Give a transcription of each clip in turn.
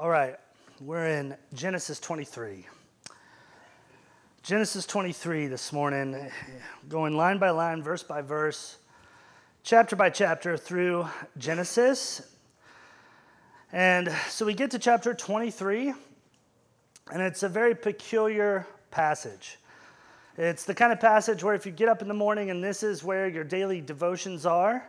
All right, we're in Genesis 23. Genesis 23 this morning, going line by line, verse by verse, chapter by chapter through Genesis. And so we get to chapter 23, and it's a very peculiar passage. It's the kind of passage where if you get up in the morning and this is where your daily devotions are,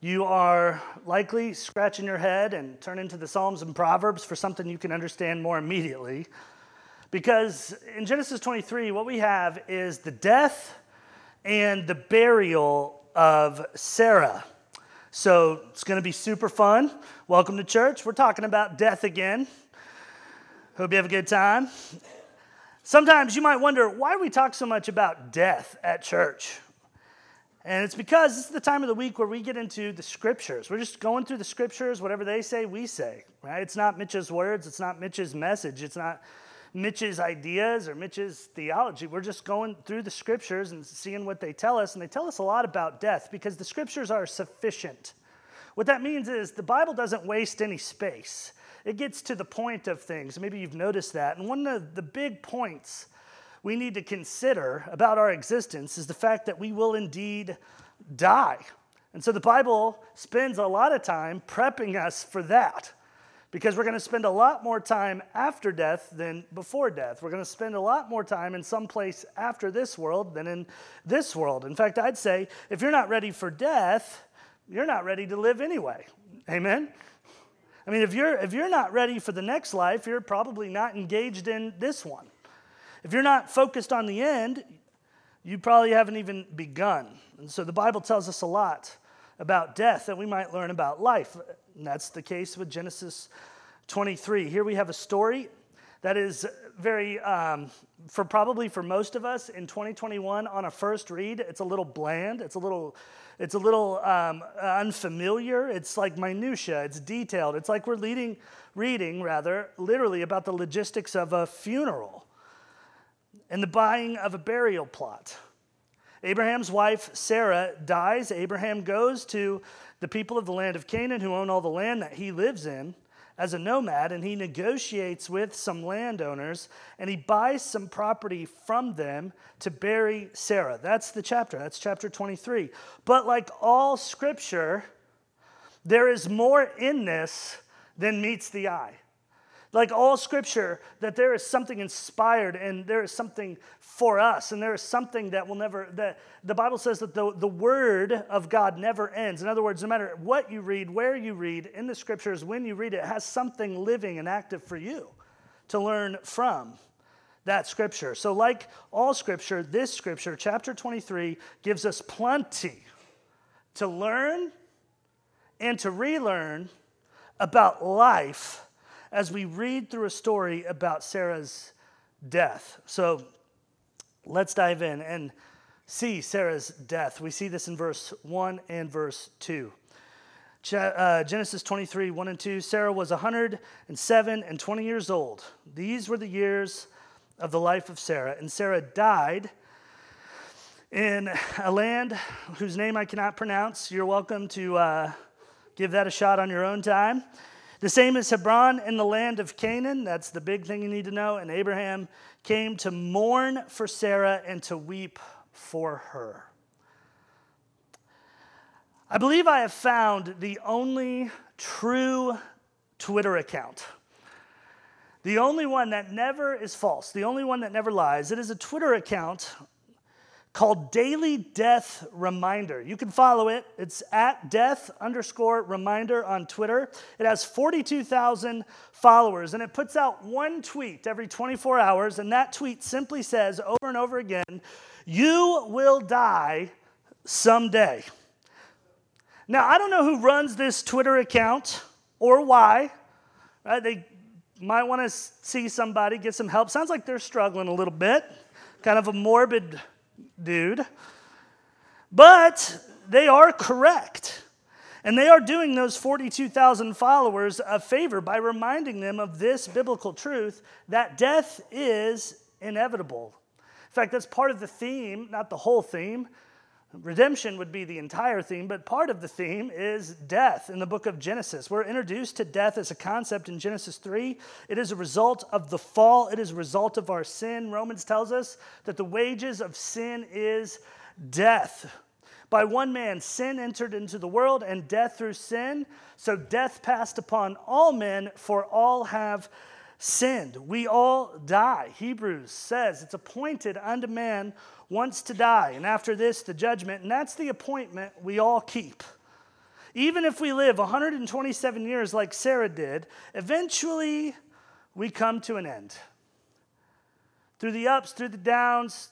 you are likely scratching your head and turning to the Psalms and Proverbs for something you can understand more immediately. Because in Genesis 23, what we have is the death and the burial of Sarah. So it's going to be super fun. Welcome to church. We're talking about death again. Hope you have a good time. Sometimes you might wonder why we talk so much about death at church. And it's because this is the time of the week where we get into the scriptures. We're just going through the scriptures, whatever they say, we say, right? It's not Mitch's words, it's not Mitch's message, it's not Mitch's ideas or Mitch's theology. We're just going through the scriptures and seeing what they tell us. And they tell us a lot about death because the scriptures are sufficient. What that means is the Bible doesn't waste any space, it gets to the point of things. Maybe you've noticed that. And one of the big points we need to consider about our existence is the fact that we will indeed die. And so the Bible spends a lot of time prepping us for that because we're going to spend a lot more time after death than before death. We're going to spend a lot more time in some place after this world than in this world. In fact, I'd say if you're not ready for death, you're not ready to live anyway. Amen? I mean, if you're, if you're not ready for the next life, you're probably not engaged in this one. If you're not focused on the end, you probably haven't even begun. And so the Bible tells us a lot about death that we might learn about life. And that's the case with Genesis 23. Here we have a story that is very, um, for probably for most of us in 2021 on a first read, it's a little bland. It's a little, it's a little um, unfamiliar. It's like minutia. It's detailed. It's like we're leading, reading rather literally about the logistics of a funeral and the buying of a burial plot. Abraham's wife, Sarah, dies. Abraham goes to the people of the land of Canaan who own all the land that he lives in as a nomad, and he negotiates with some landowners and he buys some property from them to bury Sarah. That's the chapter. That's chapter 23. But like all scripture, there is more in this than meets the eye like all scripture, that there is something inspired and there is something for us, and there is something that will never, that the Bible says that the, the word of God never ends. In other words, no matter what you read, where you read in the scriptures, when you read it, it has something living and active for you to learn from that scripture. So, like all scripture, this scripture, chapter 23, gives us plenty to learn and to relearn about life as we read through a story about Sarah's death. So let's dive in and see Sarah's death. We see this in verse 1 and verse 2. Uh, Genesis 23, 1 and 2. Sarah was 107 and 20 years old. These were the years of the life of Sarah. And Sarah died in a land whose name I cannot pronounce. You're welcome to uh, give that a shot on your own time. The same as Hebron in the land of Canaan. That's the big thing you need to know. And Abraham came to mourn for Sarah and to weep for her. I believe I have found the only true Twitter account. The only one that never is false, the only one that never lies. It is a Twitter account called Daily Death Reminder. You can follow it. It's at death underscore reminder on Twitter. It has 42,000 followers and it puts out one tweet every 24 hours. And that tweet simply says over and over again, You will die someday. Now, I don't know who runs this Twitter account or why. Right? They might want to see somebody, get some help. Sounds like they're struggling a little bit. Kind of a morbid dude. But they are correct. And they are doing those 42,000 followers a favor by reminding them of this biblical truth that death is inevitable. In fact, that's part of the theme, not the whole theme. Redemption would be the entire theme, but part of the theme is death in the book of Genesis. We're introduced to death as a concept in Genesis 3. It is a result of the fall, it is a result of our sin. Romans tells us that the wages of sin is death. By one man, sin entered into the world, and death through sin. So death passed upon all men, for all have sinned. We all die. Hebrews says it's appointed unto man once to die, and after this, the judgment. And that's the appointment we all keep. Even if we live 127 years like Sarah did, eventually we come to an end. Through the ups, through the downs,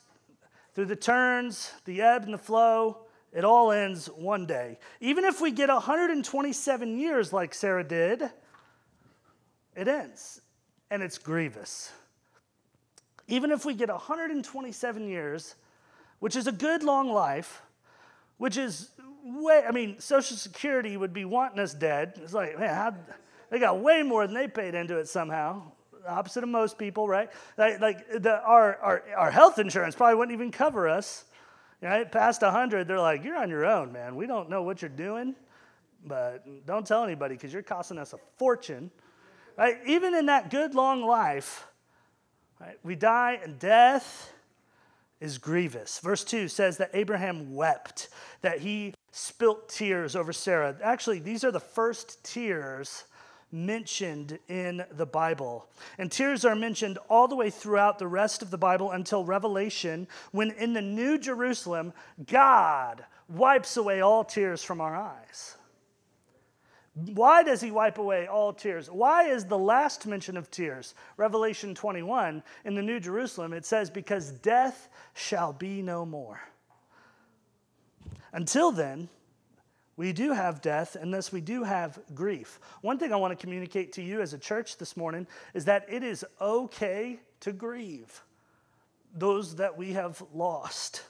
through the turns, the ebb and the flow, it all ends one day. Even if we get 127 years like Sarah did, it ends, and it's grievous. Even if we get 127 years, which is a good long life, which is way, I mean, Social Security would be wanting us dead. It's like, man, how, they got way more than they paid into it somehow. Opposite of most people, right? Like, like the, our, our, our health insurance probably wouldn't even cover us. Right? Past 100, they're like, you're on your own, man. We don't know what you're doing, but don't tell anybody because you're costing us a fortune. Right? Even in that good long life, right, we die and death is grievous. Verse 2 says that Abraham wept, that he spilt tears over Sarah. Actually, these are the first tears mentioned in the Bible. And tears are mentioned all the way throughout the rest of the Bible until Revelation, when in the New Jerusalem, God wipes away all tears from our eyes. Why does he wipe away all tears? Why is the last mention of tears? Revelation 21 in the New Jerusalem, it says, Because death shall be no more. Until then, we do have death, and thus we do have grief. One thing I want to communicate to you as a church this morning is that it is okay to grieve those that we have lost.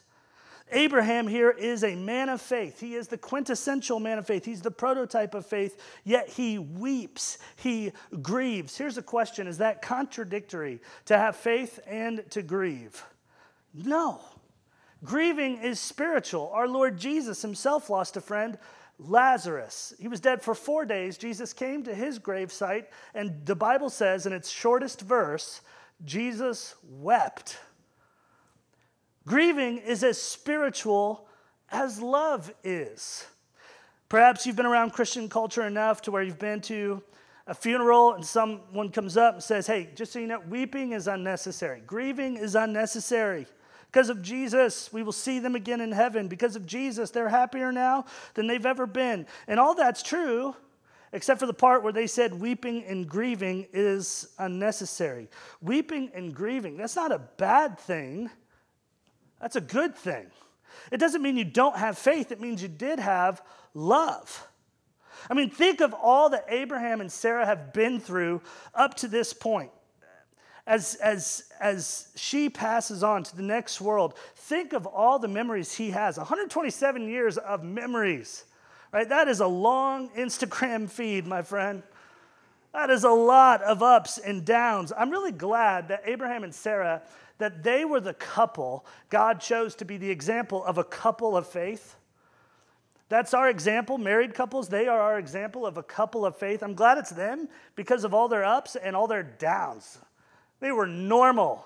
Abraham here is a man of faith. He is the quintessential man of faith. He's the prototype of faith, yet he weeps, he grieves. Here's a question Is that contradictory to have faith and to grieve? No. Grieving is spiritual. Our Lord Jesus himself lost a friend, Lazarus. He was dead for four days. Jesus came to his gravesite, and the Bible says in its shortest verse, Jesus wept. Grieving is as spiritual as love is. Perhaps you've been around Christian culture enough to where you've been to a funeral and someone comes up and says, Hey, just so you know, weeping is unnecessary, grieving is unnecessary. Because of Jesus, we will see them again in heaven. Because of Jesus, they're happier now than they've ever been. And all that's true, except for the part where they said weeping and grieving is unnecessary. Weeping and grieving, that's not a bad thing. That's a good thing. It doesn't mean you don't have faith, it means you did have love. I mean, think of all that Abraham and Sarah have been through up to this point. As, as, as she passes on to the next world, think of all the memories he has 127 years of memories, right? That is a long Instagram feed, my friend. That is a lot of ups and downs. I'm really glad that Abraham and Sarah that they were the couple God chose to be the example of a couple of faith. That's our example, married couples. They are our example of a couple of faith. I'm glad it's them because of all their ups and all their downs. They were normal.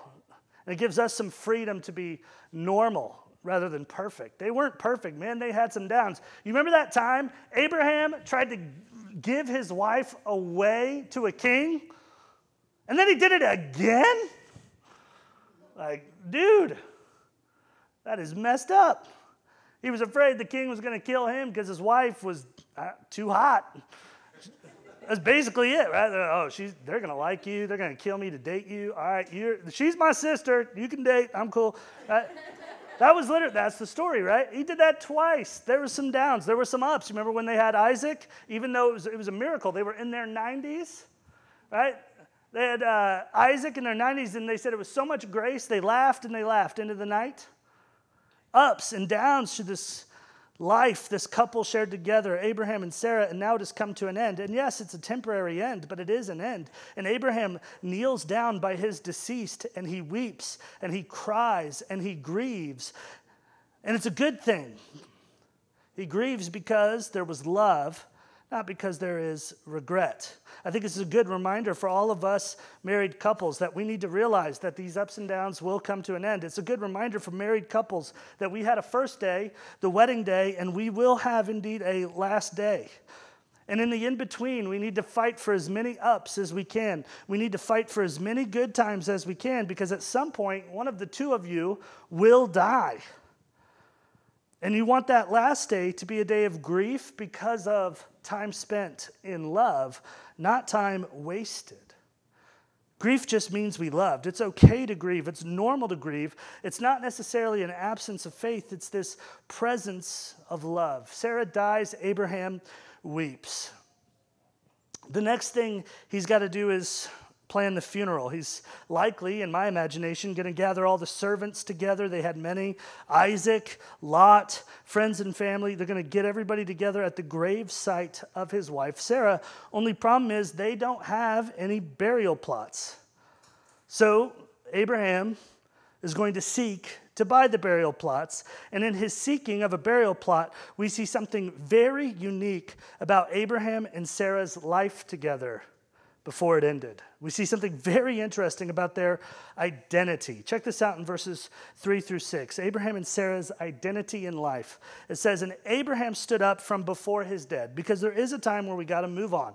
And it gives us some freedom to be normal rather than perfect. They weren't perfect, man. They had some downs. You remember that time Abraham tried to give his wife away to a king? And then he did it again? Like, dude, that is messed up. He was afraid the king was going to kill him because his wife was uh, too hot. That's basically it, right? They're, oh, she's, they're going to like you. They're going to kill me to date you. All right, you're, she's my sister. You can date. I'm cool. Uh, that was literally, that's the story, right? He did that twice. There were some downs, there were some ups. You remember when they had Isaac? Even though it was, it was a miracle, they were in their 90s, right? They had uh, Isaac in their 90s, and they said it was so much grace, they laughed and they laughed into the night. Ups and downs to this life this couple shared together, Abraham and Sarah, and now it has come to an end. And yes, it's a temporary end, but it is an end. And Abraham kneels down by his deceased, and he weeps, and he cries, and he grieves. And it's a good thing. He grieves because there was love, not because there is regret. I think this is a good reminder for all of us married couples that we need to realize that these ups and downs will come to an end. It's a good reminder for married couples that we had a first day, the wedding day, and we will have indeed a last day. And in the in between, we need to fight for as many ups as we can. We need to fight for as many good times as we can because at some point, one of the two of you will die. And you want that last day to be a day of grief because of time spent in love, not time wasted. Grief just means we loved. It's okay to grieve. It's normal to grieve. It's not necessarily an absence of faith, it's this presence of love. Sarah dies, Abraham weeps. The next thing he's got to do is plan the funeral. He's likely, in my imagination, going to gather all the servants together. They had many Isaac, Lot, friends and family. They're going to get everybody together at the grave site of his wife, Sarah. Only problem is they don't have any burial plots. So Abraham is going to seek to buy the burial plots. And in his seeking of a burial plot, we see something very unique about Abraham and Sarah's life together before it ended. We see something very interesting about their identity. Check this out in verses 3 through 6. Abraham and Sarah's identity in life. It says, And Abraham stood up from before his dead, because there is a time where we got to move on.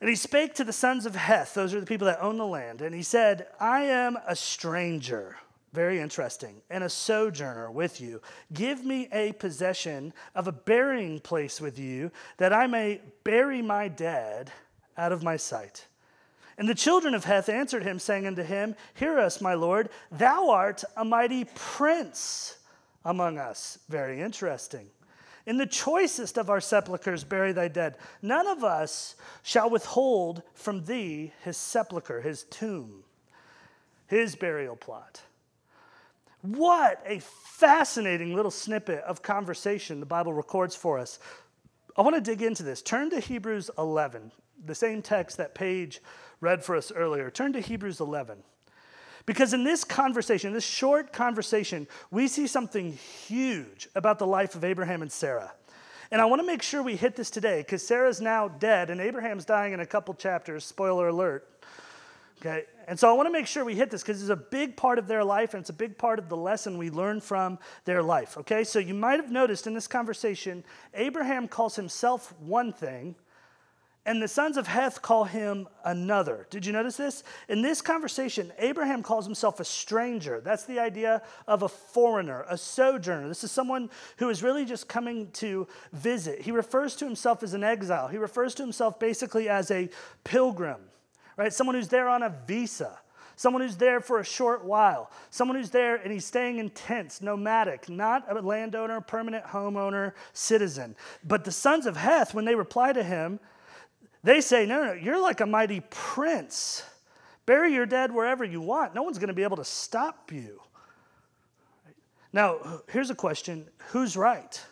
And he spake to the sons of Heth, those are the people that own the land, and he said, I am a stranger very interesting. And a sojourner with you. Give me a possession of a burying place with you, that I may bury my dead out of my sight. And the children of Heth answered him, saying unto him, Hear us, my Lord, thou art a mighty prince among us. Very interesting. In the choicest of our sepulchres, bury thy dead. None of us shall withhold from thee his sepulchre, his tomb, his burial plot. What a fascinating little snippet of conversation the Bible records for us. I want to dig into this. Turn to Hebrews 11, the same text that Paige read for us earlier. Turn to Hebrews 11. Because in this conversation, this short conversation, we see something huge about the life of Abraham and Sarah. And I want to make sure we hit this today because Sarah's now dead and Abraham's dying in a couple chapters. Spoiler alert. Okay, and so I want to make sure we hit this because it's a big part of their life and it's a big part of the lesson we learn from their life. Okay, so you might have noticed in this conversation, Abraham calls himself one thing, and the sons of Heth call him another. Did you notice this? In this conversation, Abraham calls himself a stranger. That's the idea of a foreigner, a sojourner. This is someone who is really just coming to visit. He refers to himself as an exile, he refers to himself basically as a pilgrim right? Someone who's there on a visa, someone who's there for a short while, someone who's there and he's staying in tents, nomadic, not a landowner, permanent homeowner, citizen. But the sons of Heth, when they reply to him, they say, No, no, you're like a mighty prince. Bury your dead wherever you want. No one's going to be able to stop you. Now, here's a question who's right?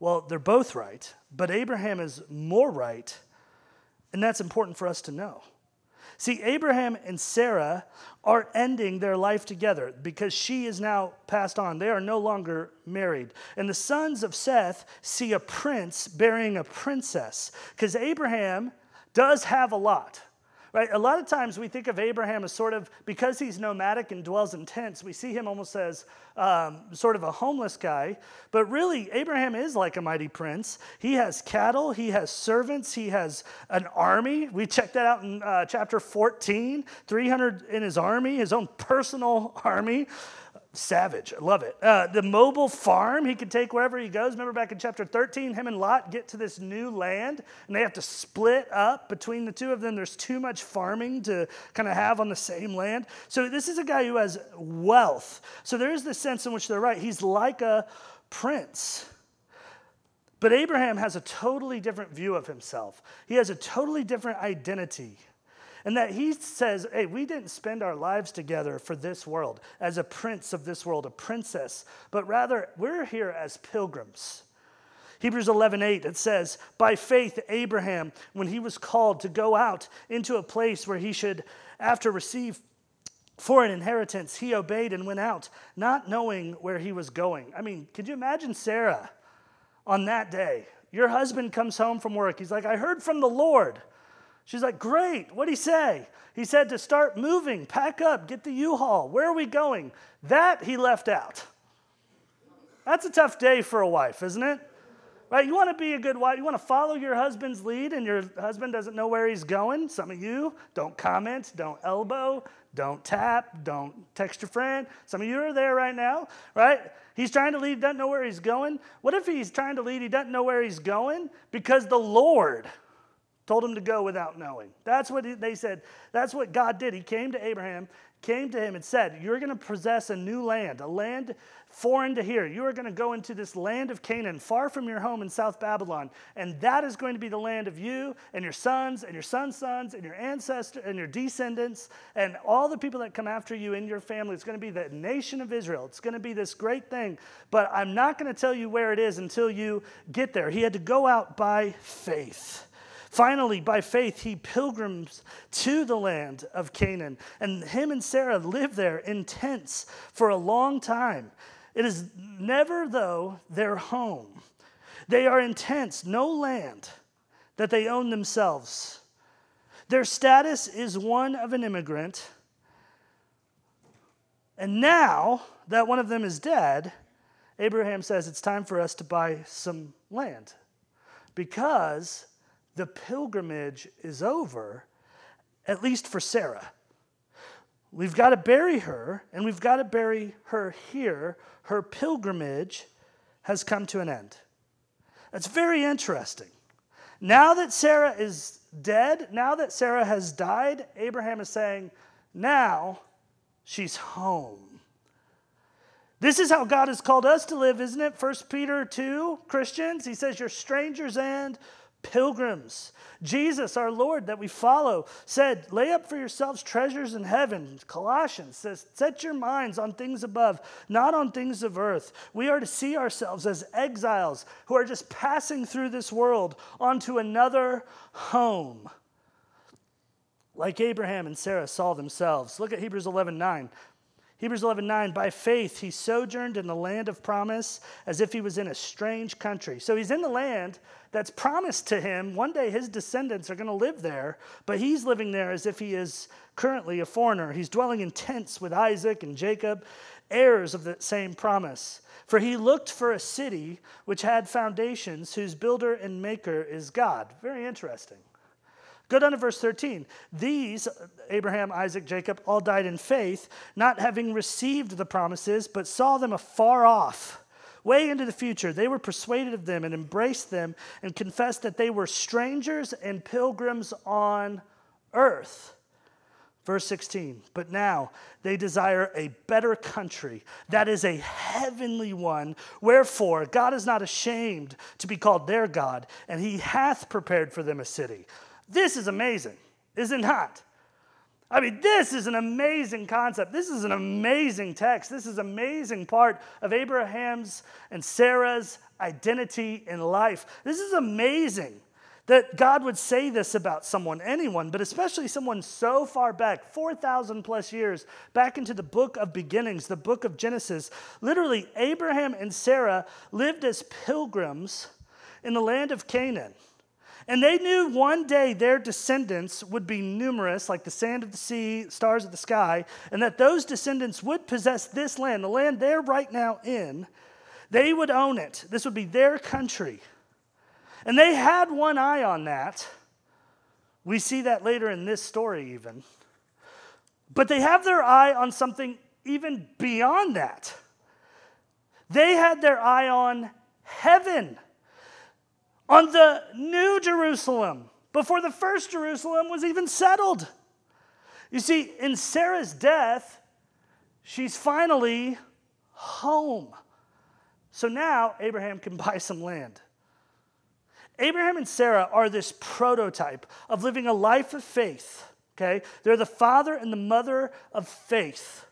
Well, they're both right, but Abraham is more right and that's important for us to know. See, Abraham and Sarah are ending their life together because she is now passed on. They are no longer married. And the sons of Seth see a prince burying a princess because Abraham does have a lot. Right? A lot of times we think of Abraham as sort of, because he's nomadic and dwells in tents, we see him almost as um, sort of a homeless guy. But really, Abraham is like a mighty prince. He has cattle, he has servants, he has an army. We checked that out in uh, chapter 14 300 in his army, his own personal army savage. I love it. Uh, the mobile farm he could take wherever he goes. Remember back in chapter 13, him and Lot get to this new land and they have to split up between the two of them. There's too much farming to kind of have on the same land. So this is a guy who has wealth. So there is this sense in which they're right. He's like a prince. But Abraham has a totally different view of himself. He has a totally different identity. And that he says, hey, we didn't spend our lives together for this world as a prince of this world, a princess, but rather we're here as pilgrims. Hebrews 11, 8, it says, By faith, Abraham, when he was called to go out into a place where he should, after receive for an inheritance, he obeyed and went out, not knowing where he was going. I mean, could you imagine Sarah on that day? Your husband comes home from work. He's like, I heard from the Lord. She's like, Great. What'd he say? He said to start moving, pack up, get the U Haul. Where are we going? That he left out. That's a tough day for a wife, isn't it? Right? You want to be a good wife. You want to follow your husband's lead, and your husband doesn't know where he's going. Some of you don't comment, don't elbow, don't tap, don't text your friend. Some of you are there right now, right? He's trying to lead, doesn't know where he's going. What if he's trying to lead, he doesn't know where he's going? Because the Lord told him to go without knowing. That's what they said. That's what God did. He came to Abraham came to him and said, You're going to possess a new land, a land foreign to here. You are going to go into this land of Canaan, far from your home in South Babylon. And that is going to be the land of you and your sons and your sons' sons and your ancestors and your descendants and all the people that come after you in your family. It's going to be the nation of Israel. It's going to be this great thing. But I'm not going to tell you where it is until you get there. He had to go out by faith. Finally, by faith, he pilgrims to the land of Canaan, and him and Sarah live there in tents for a long time. It is never, though, their home. They are in tents, no land that they own themselves. Their status is one of an immigrant. And now that one of them is dead, Abraham says it's time for us to buy some land because the pilgrimage is over, at least for Sarah. We've got to bury her, and we've got to bury her here. Her pilgrimage has come to an end. That's very interesting. Now that Sarah is dead, now that Sarah has died, Abraham is saying, now she's home. This is how God has called us to live, isn't it? 1 Peter 2, Christians, he says, You're strangers and pilgrims. Jesus, our Lord, that we follow, said, Lay up for yourselves treasures in heaven. Colossians says, Set your minds on things above, not on things of earth. We are to see ourselves as exiles who are just passing through this world onto another home. Like Abraham and Sarah saw themselves. Look at Hebrews 11 9. Hebrews 11, 9, by faith he sojourned in the land of promise as if he was in a strange country. So he's in the land that's promised to him. One day his descendants are going to live there, but he's living there as if he is currently a foreigner. He's dwelling in tents with Isaac and Jacob, heirs of the same promise. For he looked for a city which had foundations, whose builder and maker is God. Very interesting. Go down to verse 13. These, Abraham, Isaac, Jacob, all died in faith, not having received the promises, but saw them afar off, way into the future. They were persuaded of them and embraced them and confessed that they were strangers and pilgrims on earth. Verse 16, but now they desire a better country, that is a heavenly one. Wherefore, God is not ashamed to be called their God, and he hath prepared for them a city. This is amazing, is it not? I mean, this is an amazing concept. This is an amazing text. This is amazing part of Abraham's and Sarah's identity in life. This is amazing that God would say this about someone, anyone, but especially someone so far back, 4,000 plus years back into the book of beginnings, the book of Genesis. Literally, Abraham and Sarah lived as pilgrims in the land of Canaan. And they knew one day their descendants would be numerous, like the sand of the sea, stars of the sky, and that those descendants would possess this land, the land they're right now in. They would own it. This would be their country. And they had one eye on that. We see that later in this story, even. But they have their eye on something even beyond that. They had their eye on heaven on the new Jerusalem before the first Jerusalem was even settled. You see, in Sarah's death, she's finally home. So now Abraham can buy some land. Abraham and Sarah are this prototype of living a life of faith. Okay? They're the father and the mother of faith.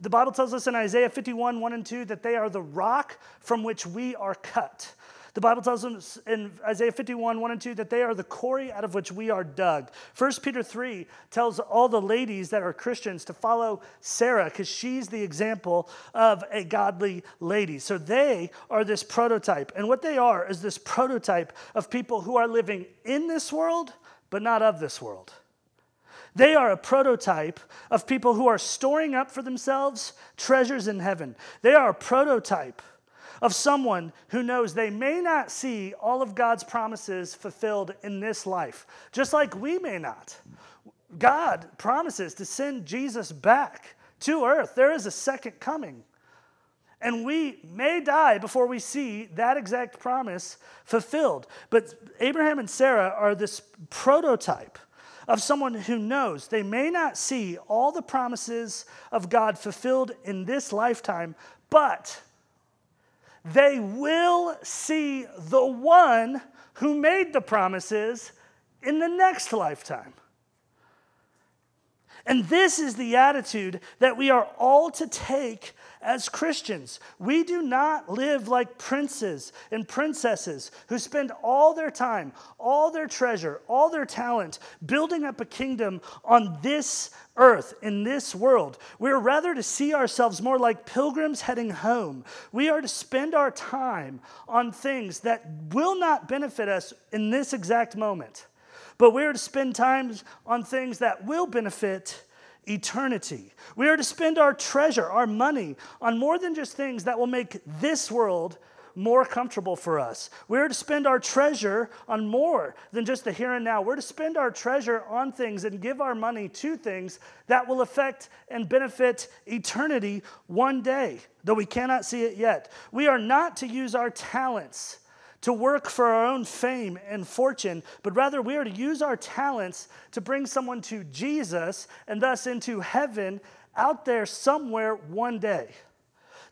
The Bible tells us in Isaiah 51, 1 and 2, that they are the rock from which we are cut. The Bible tells us in Isaiah 51, 1 and 2, that they are the quarry out of which we are dug. 1 Peter 3 tells all the ladies that are Christians to follow Sarah because she's the example of a godly lady. So they are this prototype. And what they are is this prototype of people who are living in this world, but not of this world. They are a prototype of people who are storing up for themselves treasures in heaven. They are a prototype of someone who knows they may not see all of God's promises fulfilled in this life, just like we may not. God promises to send Jesus back to earth. There is a second coming. And we may die before we see that exact promise fulfilled. But Abraham and Sarah are this prototype of someone who knows they may not see all the promises of God fulfilled in this lifetime, but they will see the one who made the promises in the next lifetime. And this is the attitude that we are all to take as Christians. We do not live like princes and princesses who spend all their time, all their treasure, all their talent building up a kingdom on this earth, in this world. We are rather to see ourselves more like pilgrims heading home. We are to spend our time on things that will not benefit us in this exact moment, but we are to spend time on things that will benefit eternity. We are to spend our treasure, our money, on more than just things that will make this world more comfortable for us. We're to spend our treasure on more than just the here and now. We're to spend our treasure on things and give our money to things that will affect and benefit eternity one day, though we cannot see it yet. We are not to use our talents to work for our own fame and fortune, but rather we are to use our talents to bring someone to Jesus and thus into heaven out there somewhere one day.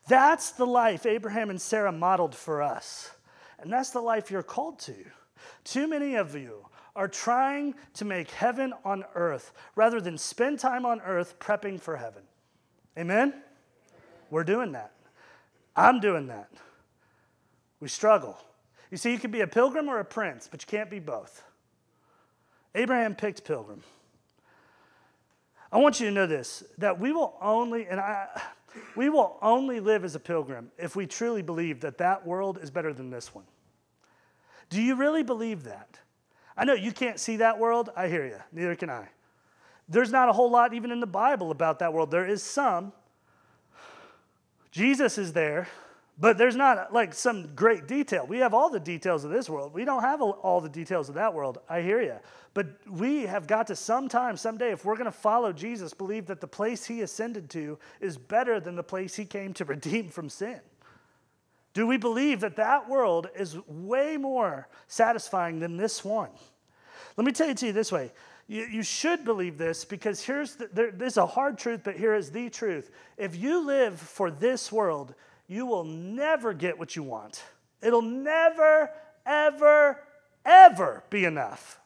That's the life Abraham and Sarah modeled for us. And that's the life you're called to. Too many of you are trying to make heaven on earth rather than spend time on earth prepping for heaven. Amen? We're doing that. I'm doing that. We struggle. You see, you can be a pilgrim or a prince, but you can't be both. Abraham picked pilgrim. I want you to know this that we will only, and I, we will only live as a pilgrim if we truly believe that that world is better than this one. Do you really believe that? I know you can't see that world. I hear you. Neither can I. There's not a whole lot even in the Bible about that world. There is some. Jesus is there. But there's not like some great detail. We have all the details of this world. We don't have all the details of that world. I hear you. But we have got to sometime, someday, if we're going to follow Jesus, believe that the place he ascended to is better than the place he came to redeem from sin. Do we believe that that world is way more satisfying than this one? Let me tell it to you this way. You, you should believe this because here's the, there, this is a hard truth, but here is the truth. If you live for this world, you will never get what you want. It'll never, ever, ever be enough.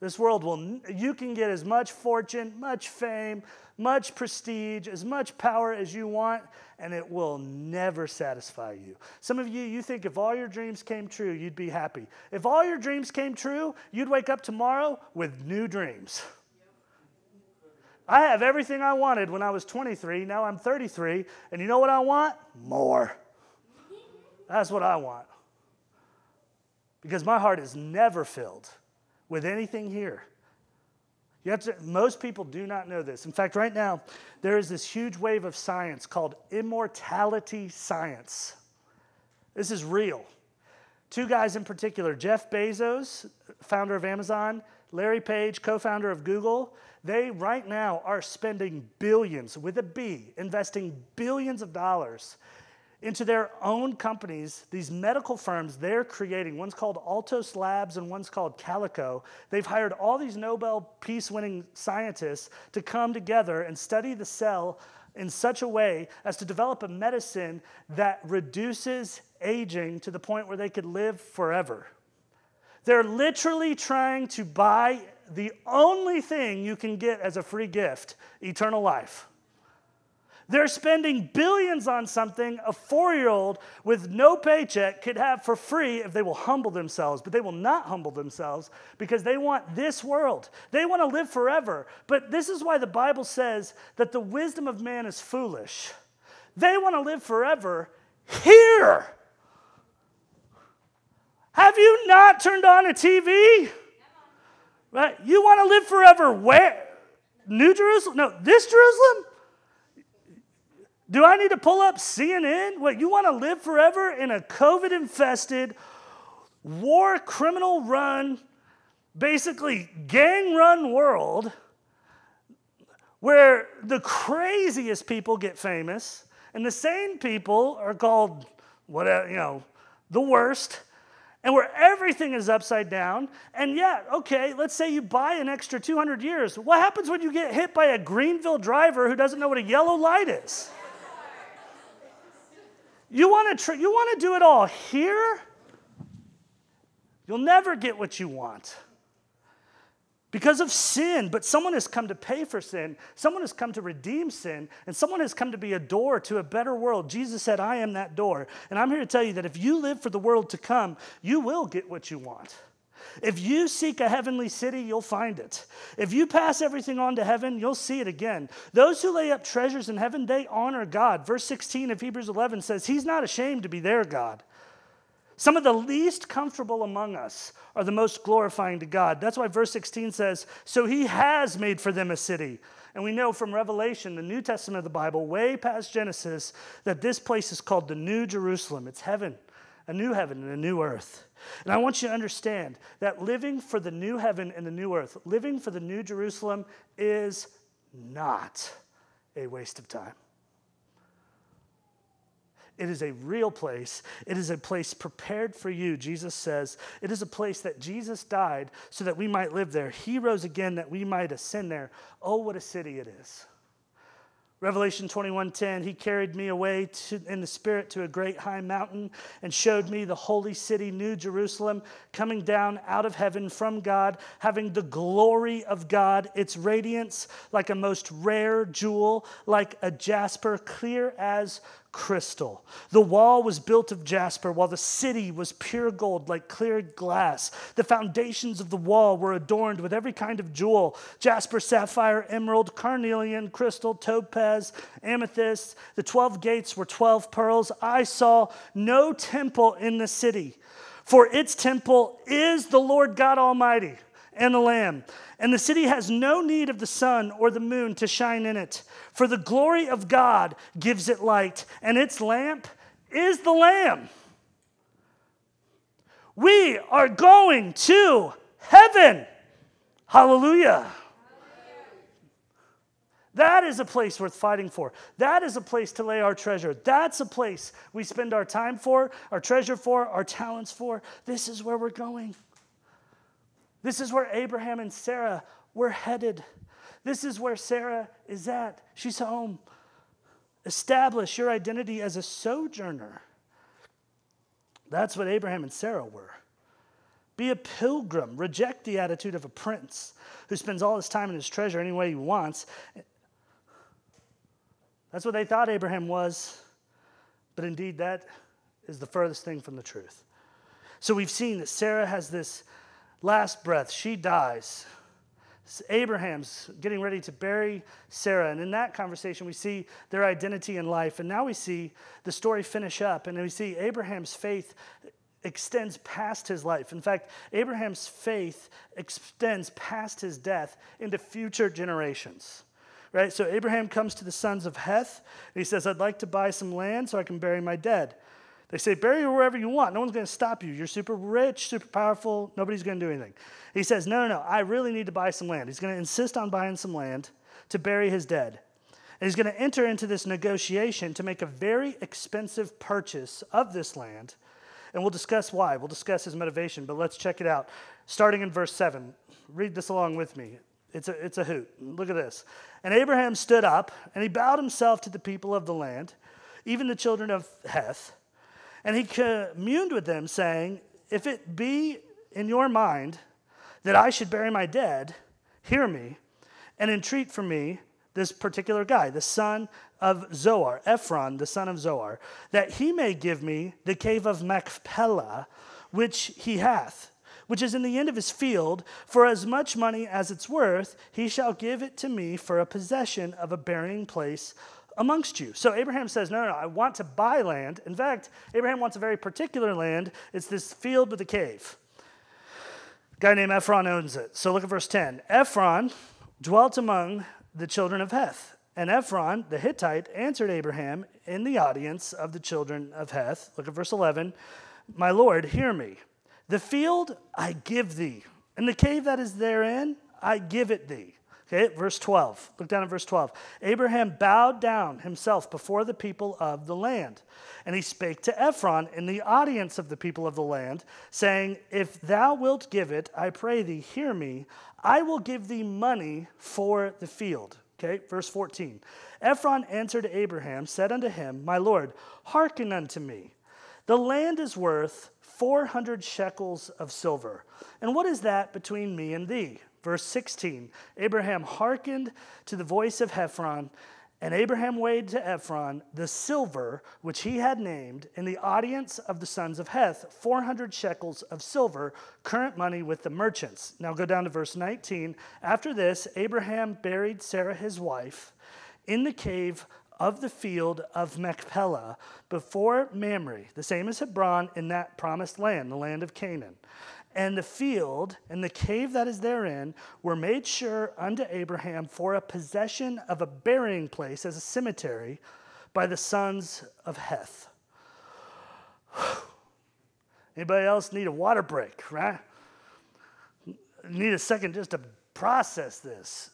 This world will, you can get as much fortune, much fame, much prestige, as much power as you want, and it will never satisfy you. Some of you, you think if all your dreams came true, you'd be happy. If all your dreams came true, you'd wake up tomorrow with new dreams. I have everything I wanted when I was 23. Now I'm 33. And you know what I want? More. That's what I want. Because my heart is never filled with anything here. You have to, most people do not know this. In fact, right now, there is this huge wave of science called immortality science. This is real. Two guys in particular Jeff Bezos, founder of Amazon, Larry Page, co founder of Google, they right now are spending billions, with a B, investing billions of dollars into their own companies, these medical firms they're creating. One's called Altos Labs and one's called Calico. They've hired all these Nobel Peace winning scientists to come together and study the cell in such a way as to develop a medicine that reduces aging to the point where they could live forever. They're literally trying to buy the only thing you can get as a free gift eternal life. They're spending billions on something a four year old with no paycheck could have for free if they will humble themselves, but they will not humble themselves because they want this world. They want to live forever. But this is why the Bible says that the wisdom of man is foolish. They want to live forever here. Have you not turned on a TV? Right? You want to live forever where? New Jerusalem? No, this Jerusalem? Do I need to pull up CNN? What, you want to live forever in a COVID infested, war criminal run, basically gang run world where the craziest people get famous and the same people are called whatever, you know, the worst, and where everything is upside down. And yet, okay, let's say you buy an extra 200 years. What happens when you get hit by a Greenville driver who doesn't know what a yellow light is? You want to tr- you want to do it all here? You'll never get what you want. Because of sin, but someone has come to pay for sin. Someone has come to redeem sin, and someone has come to be a door to a better world. Jesus said, I am that door. And I'm here to tell you that if you live for the world to come, you will get what you want. If you seek a heavenly city, you'll find it. If you pass everything on to heaven, you'll see it again. Those who lay up treasures in heaven, they honor God. Verse 16 of Hebrews 11 says, He's not ashamed to be their God. Some of the least comfortable among us are the most glorifying to God. That's why verse 16 says, So he has made for them a city. And we know from Revelation, the New Testament of the Bible, way past Genesis, that this place is called the New Jerusalem. It's heaven, a new heaven and a new earth. And I want you to understand that living for the new heaven and the new earth, living for the new Jerusalem, is not a waste of time. It is a real place. It is a place prepared for you, Jesus says. It is a place that Jesus died so that we might live there. He rose again that we might ascend there. Oh, what a city it is. Revelation 21:10 He carried me away to, in the spirit to a great high mountain and showed me the holy city New Jerusalem coming down out of heaven from God having the glory of God its radiance like a most rare jewel like a jasper clear as crystal. The wall was built of jasper, while the city was pure gold, like clear glass. The foundations of the wall were adorned with every kind of jewel jasper, sapphire, emerald, carnelian, crystal, topaz, amethyst. The 12 gates were 12 pearls. I saw no temple in the city, for its temple is the Lord God Almighty and the Lamb. And the city has no need of the sun or the moon to shine in it, for the glory of God gives it light, and its lamp is the Lamb. We are going to heaven. Hallelujah. That is a place worth fighting for. That is a place to lay our treasure. That's a place we spend our time for, our treasure for, our talents for. This is where we're going. This is where Abraham and Sarah were headed. This is where Sarah is at. She's home. Establish your identity as a sojourner. That's what Abraham and Sarah were. Be a pilgrim. Reject the attitude of a prince who spends all his time and his treasure any way he wants. That's what they thought Abraham was. But indeed, that is the furthest thing from the truth. So we've seen that Sarah has this last breath, she dies. Abraham's getting ready to bury Sarah. And in that conversation, we see their identity in life. And now we see the story finish up. And we see Abraham's faith extends past his life. In fact, Abraham's faith extends past his death into future generations. Right? So Abraham comes to the sons of Heth. And he says, I'd like to buy some land so I can bury my dead. They say, bury her wherever you want. No one's going to stop you. You're super rich, super powerful. Nobody's going to do anything. He says, no, no, no. I really need to buy some land. He's going to insist on buying some land to bury his dead. And he's going to enter into this negotiation to make a very expensive purchase of this land. And we'll discuss why. We'll discuss his motivation, but let's check it out. Starting in verse 7. Read this along with me. It's a, it's a hoot. Look at this. And Abraham stood up, and he bowed himself to the people of the land, even the children of Heth. And he communed with them, saying, If it be in your mind that I should bury my dead, hear me and entreat for me this particular guy, the son of Zohar, Ephron, the son of Zohar, that he may give me the cave of Machpelah, which he hath, which is in the end of his field, for as much money as it's worth, he shall give it to me for a possession of a burying place amongst you. So Abraham says, No, no, no, I want to buy land. In fact, Abraham wants a very particular land. It's this field with a cave. A guy named Ephron owns it. So look at verse 10. Ephron dwelt among the children of Heth. And Ephron, the Hittite, answered Abraham in the audience of the children of Heth. Look at verse 11. My Lord, hear me. The field I give thee, and the cave that is therein I give it thee. Okay, verse 12. Look down at verse 12. Abraham bowed down himself before the people of the land. And he spake to Ephron in the audience of the people of the land, saying, If thou wilt give it, I pray thee, hear me. I will give thee money for the field. Okay, verse 14. Ephron answered Abraham, said unto him, My Lord, hearken unto me. The land is worth 400 shekels of silver. And what is that between me and thee? Verse 16 Abraham hearkened to the voice of Ephron, and Abraham weighed to Ephron the silver which he had named in the audience of the sons of Heth, 400 shekels of silver, current money with the merchants. Now go down to verse 19. After this, Abraham buried Sarah his wife in the cave of the field of Machpelah before Mamre, the same as Hebron in that promised land, the land of Canaan and the field and the cave that is therein were made sure unto Abraham for a possession of a burying place as a cemetery by the sons of Heth. Anybody else need a water break, right? Need a second just to process this.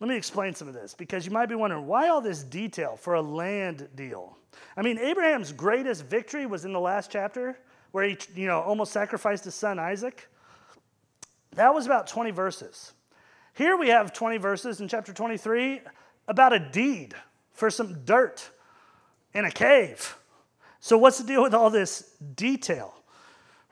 Let me explain some of this because you might be wondering why all this detail for a land deal? I mean, Abraham's greatest victory was in the last chapter where he, you know, almost sacrificed his son Isaac. That was about 20 verses. Here we have 20 verses in chapter 23 about a deed for some dirt in a cave. So, what's the deal with all this detail?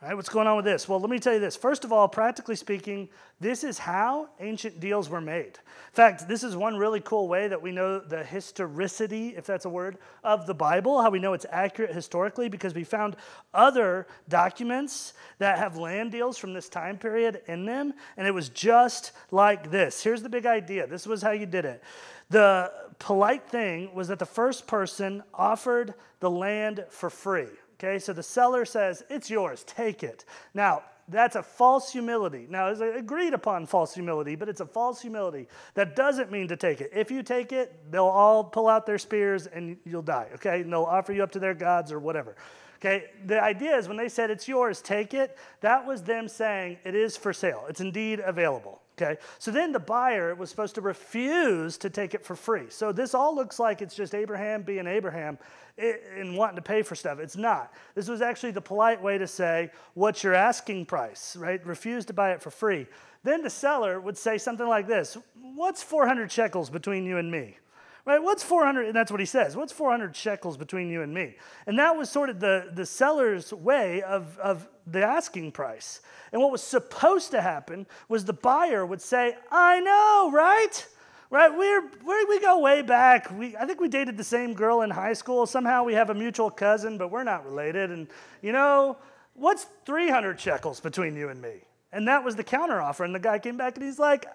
Right, what's going on with this? Well, let me tell you this. First of all, practically speaking, this is how ancient deals were made. In fact, this is one really cool way that we know the historicity, if that's a word, of the Bible, how we know it's accurate historically, because we found other documents that have land deals from this time period in them, and it was just like this. Here's the big idea this was how you did it. The polite thing was that the first person offered the land for free. Okay, so the seller says, It's yours, take it. Now, that's a false humility. Now, it's agreed upon false humility, but it's a false humility. That doesn't mean to take it. If you take it, they'll all pull out their spears and you'll die, okay? And they'll offer you up to their gods or whatever. Okay, the idea is when they said it's yours, take it, that was them saying it is for sale. It's indeed available. Okay, so then the buyer was supposed to refuse to take it for free. So this all looks like it's just Abraham being Abraham eh, and wanting to pay for stuff. It's not. This was actually the polite way to say, What's your asking price, right? Refuse to buy it for free. Then the seller would say something like this What's 400 shekels between you and me? Right? What's 400? And that's what he says. What's 400 shekels between you and me? And that was sort of the, the seller's way of, of the asking price. And what was supposed to happen was the buyer would say, I know, right? Right? We're, we're, we go way back. We, I think we dated the same girl in high school. Somehow we have a mutual cousin, but we're not related. And, you know, what's 300 shekels between you and me? And that was the counteroffer. And the guy came back and he's like,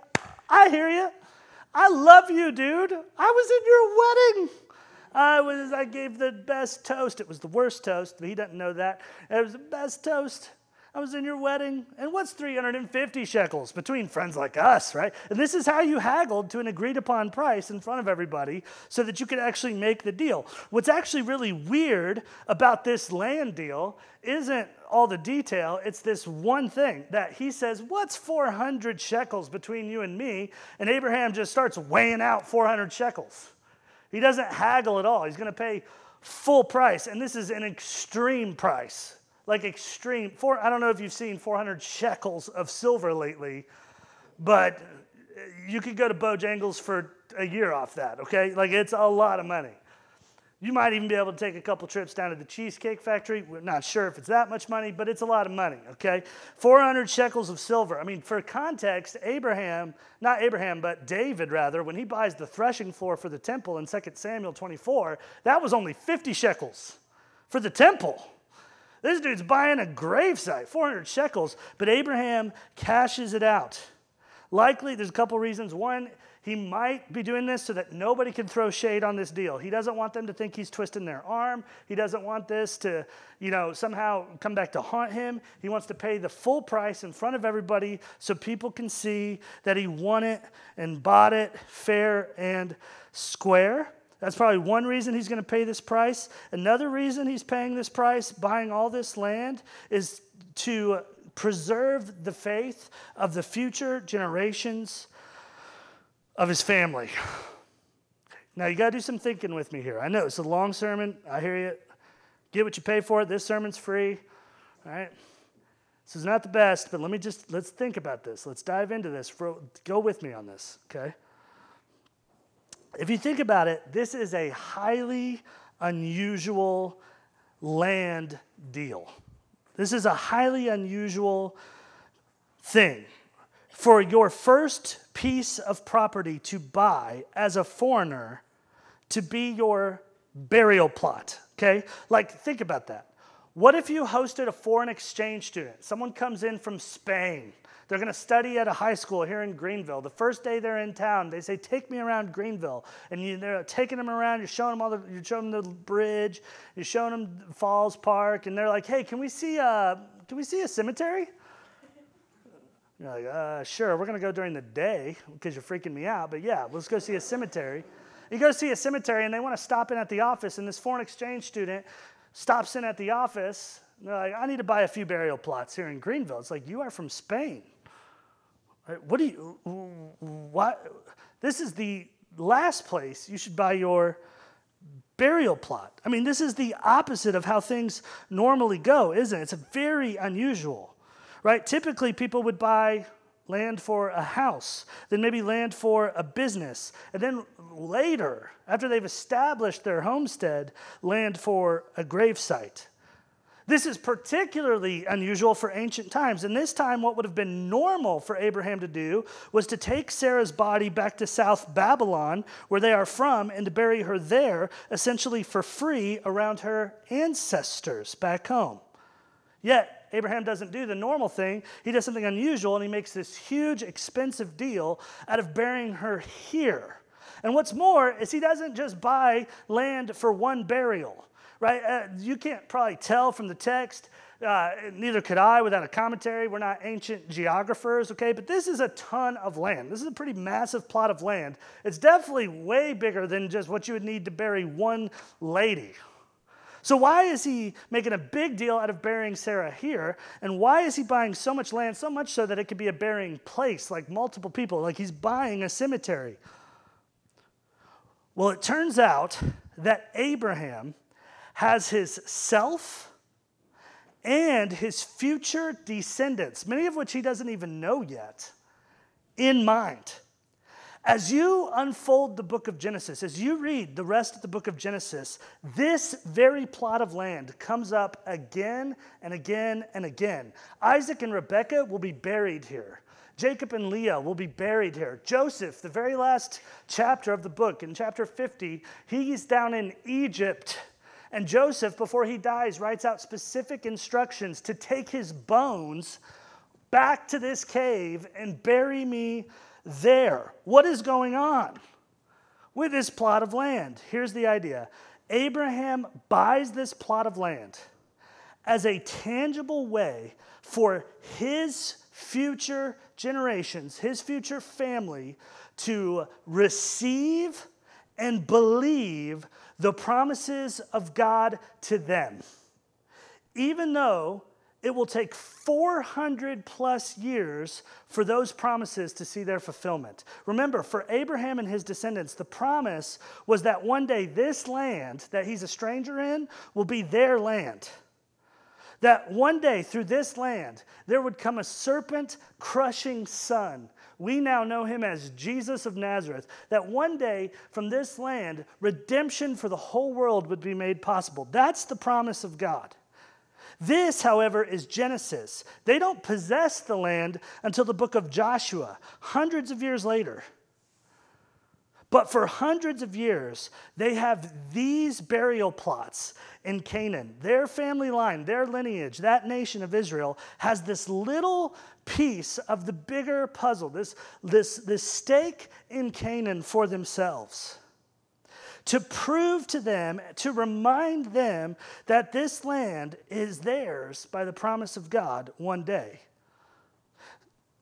I hear you. I love you, dude. I was in your wedding. I was I gave the best toast. It was the worst toast, but he doesn't know that. It was the best toast. I was in your wedding. And what's 350 shekels between friends like us, right? And this is how you haggled to an agreed upon price in front of everybody so that you could actually make the deal. What's actually really weird about this land deal isn't all the detail, it's this one thing that he says, What's 400 shekels between you and me? And Abraham just starts weighing out 400 shekels. He doesn't haggle at all. He's going to pay full price. And this is an extreme price like extreme. Four, I don't know if you've seen 400 shekels of silver lately, but you could go to Bojangles for a year off that, okay? Like it's a lot of money. You might even be able to take a couple trips down to the Cheesecake Factory. We're not sure if it's that much money, but it's a lot of money, okay? 400 shekels of silver. I mean, for context, Abraham, not Abraham, but David rather, when he buys the threshing floor for the temple in 2 Samuel 24, that was only 50 shekels for the temple. This dude's buying a gravesite, 400 shekels, but Abraham cashes it out. Likely, there's a couple reasons. One, he might be doing this so that nobody can throw shade on this deal. He doesn't want them to think he's twisting their arm. He doesn't want this to, you know, somehow come back to haunt him. He wants to pay the full price in front of everybody so people can see that he won it and bought it fair and square. That's probably one reason he's going to pay this price. Another reason he's paying this price, buying all this land, is to preserve the faith of the future generations of his family. Now, you got to do some thinking with me here. I know it's a long sermon. I hear you. Get what you pay for. It. This sermon's free. All right? This is not the best, but let me just let's think about this. Let's dive into this. For, go with me on this, okay? If you think about it, this is a highly unusual land deal. This is a highly unusual thing for your first piece of property to buy as a foreigner to be your burial plot. Okay? Like, think about that. What if you hosted a foreign exchange student? Someone comes in from Spain. They're going to study at a high school here in Greenville. The first day they're in town, they say, "Take me around Greenville," and you, they're taking them around. You're showing them all the, you're showing them the bridge. You're showing them Falls Park, and they're like, "Hey, can we see a, can we see a cemetery?" You're like, uh, sure, we're going to go during the day because you're freaking me out, but yeah, let's go see a cemetery. You go see a cemetery and they want to stop in at the office, and this foreign exchange student stops in at the office. They're like, I need to buy a few burial plots here in Greenville. It's like, you are from Spain. What do you, what? This is the last place you should buy your burial plot. I mean, this is the opposite of how things normally go, isn't it? It's very unusual right? Typically, people would buy land for a house, then maybe land for a business, and then later, after they've established their homestead, land for a gravesite. This is particularly unusual for ancient times. In this time, what would have been normal for Abraham to do was to take Sarah's body back to South Babylon, where they are from, and to bury her there, essentially for free, around her ancestors back home. Yet, Abraham doesn't do the normal thing. He does something unusual and he makes this huge, expensive deal out of burying her here. And what's more is he doesn't just buy land for one burial, right? Uh, you can't probably tell from the text. Uh, neither could I without a commentary. We're not ancient geographers, okay? But this is a ton of land. This is a pretty massive plot of land. It's definitely way bigger than just what you would need to bury one lady, so, why is he making a big deal out of burying Sarah here? And why is he buying so much land, so much so that it could be a burying place, like multiple people, like he's buying a cemetery? Well, it turns out that Abraham has his self and his future descendants, many of which he doesn't even know yet, in mind. As you unfold the book of Genesis, as you read the rest of the book of Genesis, this very plot of land comes up again and again and again. Isaac and Rebekah will be buried here. Jacob and Leah will be buried here. Joseph, the very last chapter of the book, in chapter 50, he's down in Egypt. And Joseph, before he dies, writes out specific instructions to take his bones back to this cave and bury me there. What is going on with this plot of land? Here's the idea Abraham buys this plot of land as a tangible way for his future generations, his future family, to receive and believe the promises of God to them. Even though it will take 400 plus years for those promises to see their fulfillment. Remember, for Abraham and his descendants, the promise was that one day this land that he's a stranger in will be their land. That one day through this land, there would come a serpent crushing son We now know him as Jesus of Nazareth, that one day from this land, redemption for the whole world would be made possible. That's the promise of God. This, however, is Genesis. They don't possess the land until the book of Joshua, hundreds of years later. But for hundreds of years, they have these burial plots in Canaan. Their family line, their lineage, that nation of Israel has this little piece of the bigger puzzle, this, this, this stake in Canaan for themselves. To prove to them, to remind them that this land is theirs by the promise of God one day.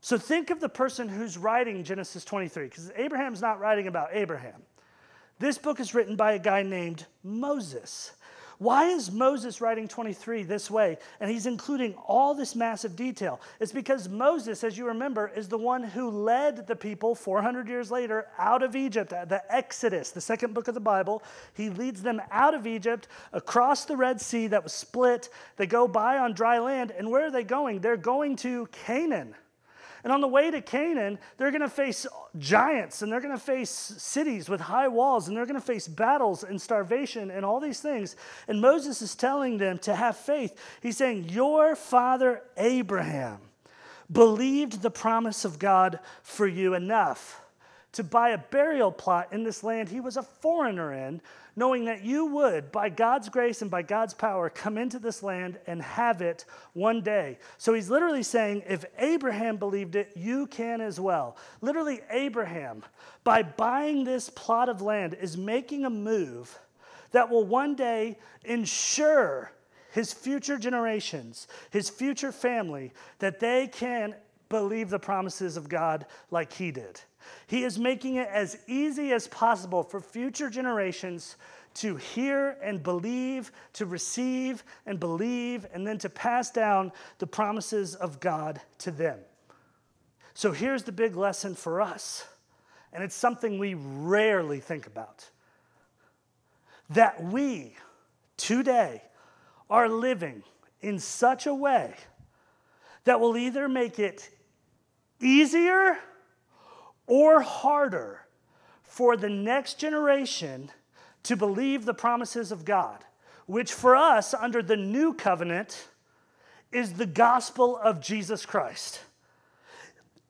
So think of the person who's writing Genesis 23, because Abraham's not writing about Abraham. This book is written by a guy named Moses. Why is Moses writing 23 this way? And he's including all this massive detail. It's because Moses, as you remember, is the one who led the people 400 years later out of Egypt, the Exodus, the second book of the Bible. He leads them out of Egypt across the Red Sea that was split. They go by on dry land. And where are they going? They're going to Canaan. And on the way to Canaan, they're going to face giants and they're going to face cities with high walls and they're going to face battles and starvation and all these things. And Moses is telling them to have faith. He's saying, Your father Abraham believed the promise of God for you enough to buy a burial plot in this land he was a foreigner in knowing that you would, by God's grace and by God's power, come into this land and have it one day. So he's literally saying, if Abraham believed it, you can as well. Literally, Abraham, by buying this plot of land, is making a move that will one day ensure his future generations, his future family, that they can believe the promises of God like he did. He is making it as easy as possible for future generations to hear and believe, to receive and believe, and then to pass down the promises of God to them. So here's the big lesson for us, and it's something we rarely think about that we today are living in such a way that will either make it easier or harder for the next generation to believe the promises of God, which for us, under the new covenant, is the gospel of Jesus Christ.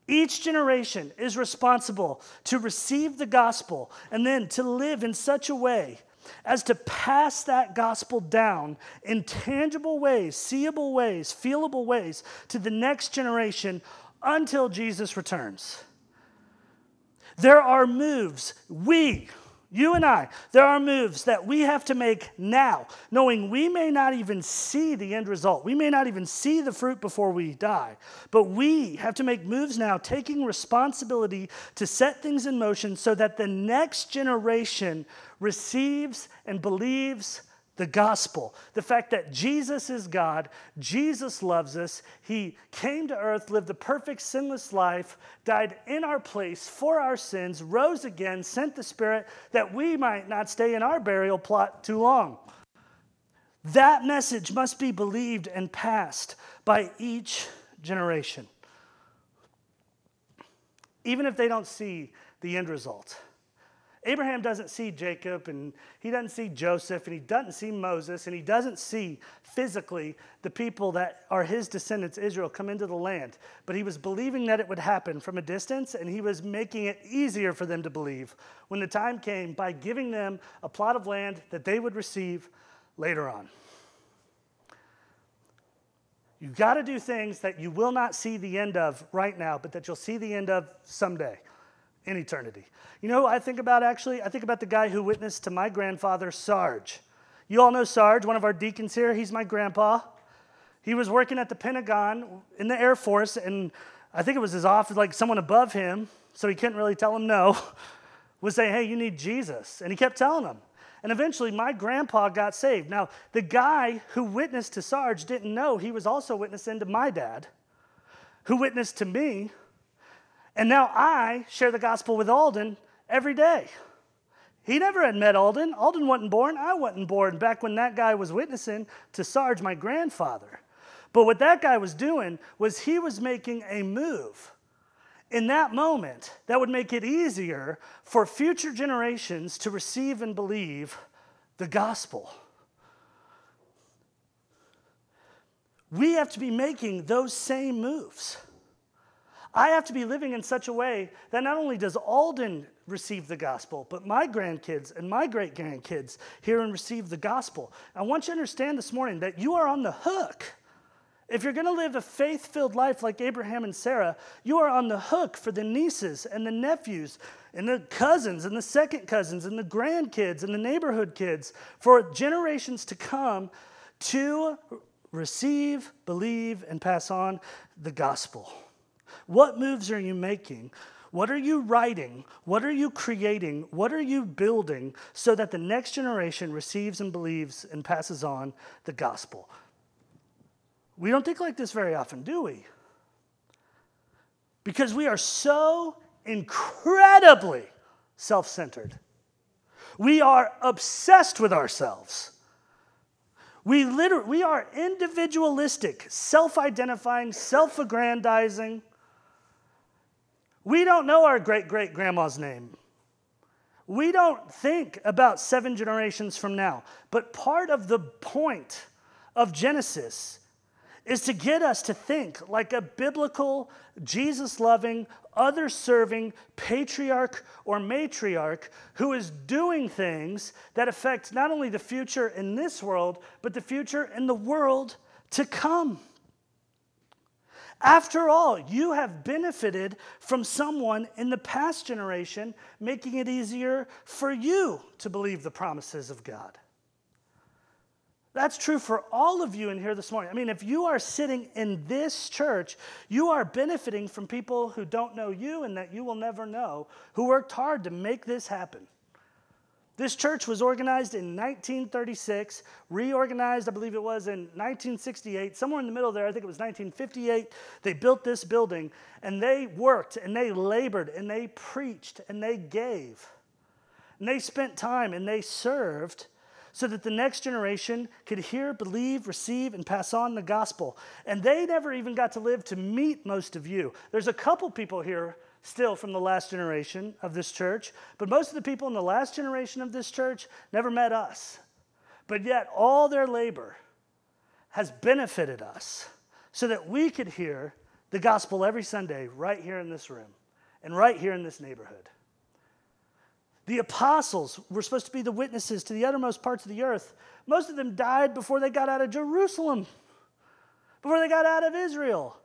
Each generation is responsible to receive the gospel and then to live in such a way as to pass that gospel down in tangible ways, seeable ways, feelable ways to the next generation until Jesus returns. There are moves we, you and I, there are moves that we have to make now, knowing we may not even see the end result. We may not even see the fruit before we die. But we have to make moves now, taking responsibility to set things in motion so that the next generation receives and believes the gospel, the fact that Jesus is God, Jesus loves us, He came to earth, lived a perfect, sinless life, died in our place for our sins, rose again, sent the Spirit that we might not stay in our burial plot too long. That message must be believed and passed by each generation, even if they don't see the end result. Abraham doesn't see Jacob and he doesn't see Joseph and he doesn't see Moses and he doesn't see physically the people that are his descendants, Israel, come into the land. But he was believing that it would happen from a distance and he was making it easier for them to believe when the time came by giving them a plot of land that they would receive later on. You got to do things that you will not see the end of right now, but that you'll see the end of someday in eternity. You know I think about actually? I think about the guy who witnessed to my grandfather, Sarge. You all know Sarge, one of our deacons here. He's my grandpa. He was working at the Pentagon in the Air Force, and I think it was his office, like someone above him, so he couldn't really tell him no, was saying, Hey, you need Jesus. And he kept telling him. And eventually, my grandpa got saved. Now, the guy who witnessed to Sarge didn't know he was also witnessing to my dad, who witnessed to me, and now I share the gospel with Alden every day. He never had met Alden. Alden wasn't born. I wasn't born back when that guy was witnessing to Sarge, my grandfather. But what that guy was doing was he was making a move in that moment that would make it easier for future generations to receive and believe the gospel. We have to be making those same moves. I have to be living in such a way that not only does Alden receive the gospel, but my grandkids and my great grandkids hear and receive the gospel. I want you to understand this morning that you are on the hook. If you're going to live a faith filled life like Abraham and Sarah, you are on the hook for the nieces and the nephews and the cousins and the second cousins and the grandkids and the neighborhood kids for generations to come to receive, believe, and pass on the gospel. What moves are you making? What are you writing? What are you creating? What are you building so that the next generation receives and believes and passes on the gospel? We don't think like this very often, do we? Because we are so incredibly self centered. We are obsessed with ourselves. We, literally, we are individualistic, self identifying, self aggrandizing. We don't know our great great grandma's name. We don't think about seven generations from now. But part of the point of Genesis is to get us to think like a biblical, Jesus loving, other serving patriarch or matriarch who is doing things that affect not only the future in this world, but the future in the world to come. After all, you have benefited from someone in the past generation making it easier for you to believe the promises of God. That's true for all of you in here this morning. I mean, if you are sitting in this church, you are benefiting from people who don't know you and that you will never know, who worked hard to make this happen. This church was organized in 1936, reorganized, I believe it was, in 1968. Somewhere in the middle there, I think it was 1958, they built this building and they worked and they labored and they preached and they gave. And they spent time and they served so that the next generation could hear, believe, receive, and pass on the gospel. And they never even got to live to meet most of you. There's a couple people here still from the last generation of this church, but most of the people in the last generation of this church never met us. But yet, all their labor has benefited us so that we could hear the gospel every Sunday right here in this room and right here in this neighborhood. The apostles were supposed to be the witnesses to the uttermost parts of the earth. Most of them died before they got out of Jerusalem, before they got out of Israel.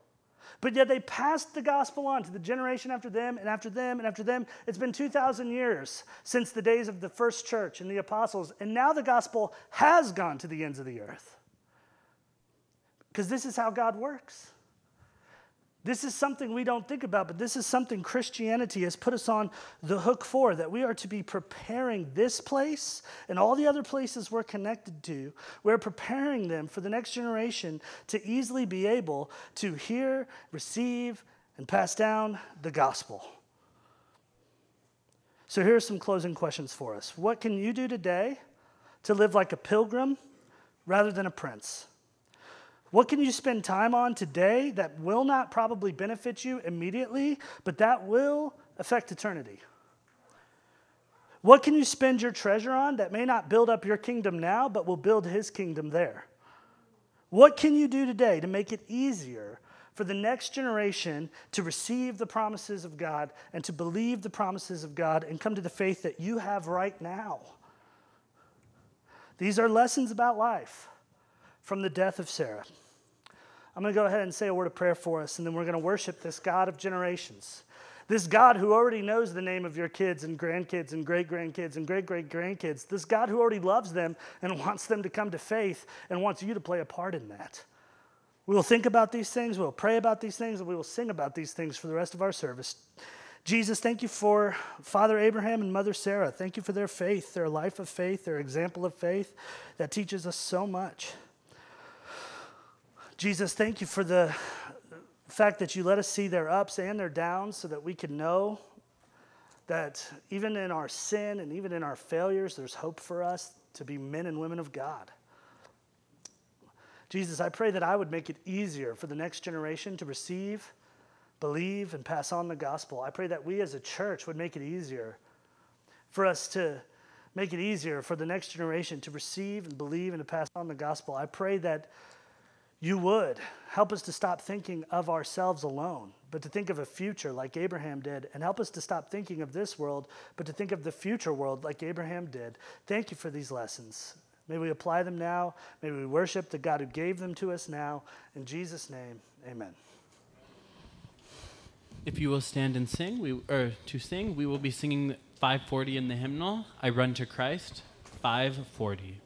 But yet they passed the gospel on to the generation after them and after them and after them. It's been 2,000 years since the days of the first church and the apostles, and now the gospel has gone to the ends of the earth. Because this is how God works. This is something we don't think about, but this is something Christianity has put us on the hook for that we are to be preparing this place and all the other places we're connected to. We're preparing them for the next generation to easily be able to hear, receive, and pass down the gospel. So, here are some closing questions for us. What can you do today to live like a pilgrim rather than a prince? What can you spend time on today that will not probably benefit you immediately, but that will affect eternity? What can you spend your treasure on that may not build up your kingdom now, but will build his kingdom there? What can you do today to make it easier for the next generation to receive the promises of God and to believe the promises of God and come to the faith that you have right now? These are lessons about life from the death of Sarah. I'm going to go ahead and say a word of prayer for us, and then we're going to worship this God of generations. This God who already knows the name of your kids and grandkids and great grandkids and great great grandkids. This God who already loves them and wants them to come to faith and wants you to play a part in that. We will think about these things, we'll pray about these things, and we will sing about these things for the rest of our service. Jesus, thank you for Father Abraham and Mother Sarah. Thank you for their faith, their life of faith, their example of faith that teaches us so much. Jesus, thank you for the fact that you let us see their ups and their downs so that we can know that even in our sin and even in our failures, there's hope for us to be men and women of God. Jesus, I pray that I would make it easier for the next generation to receive, believe and pass on the gospel. I pray that we as a church would make it easier for us to make it easier for the next generation to receive and believe and to pass on the gospel. I pray that you would help us to stop thinking of ourselves alone, but to think of a future like Abraham did, and help us to stop thinking of this world, but to think of the future world like Abraham did. Thank you for these lessons. May we apply them now. May we worship the God who gave them to us now. In Jesus' name, amen. If you will stand and sing, we or to sing, we will be singing 540 in the hymnal. I run to Christ, 540.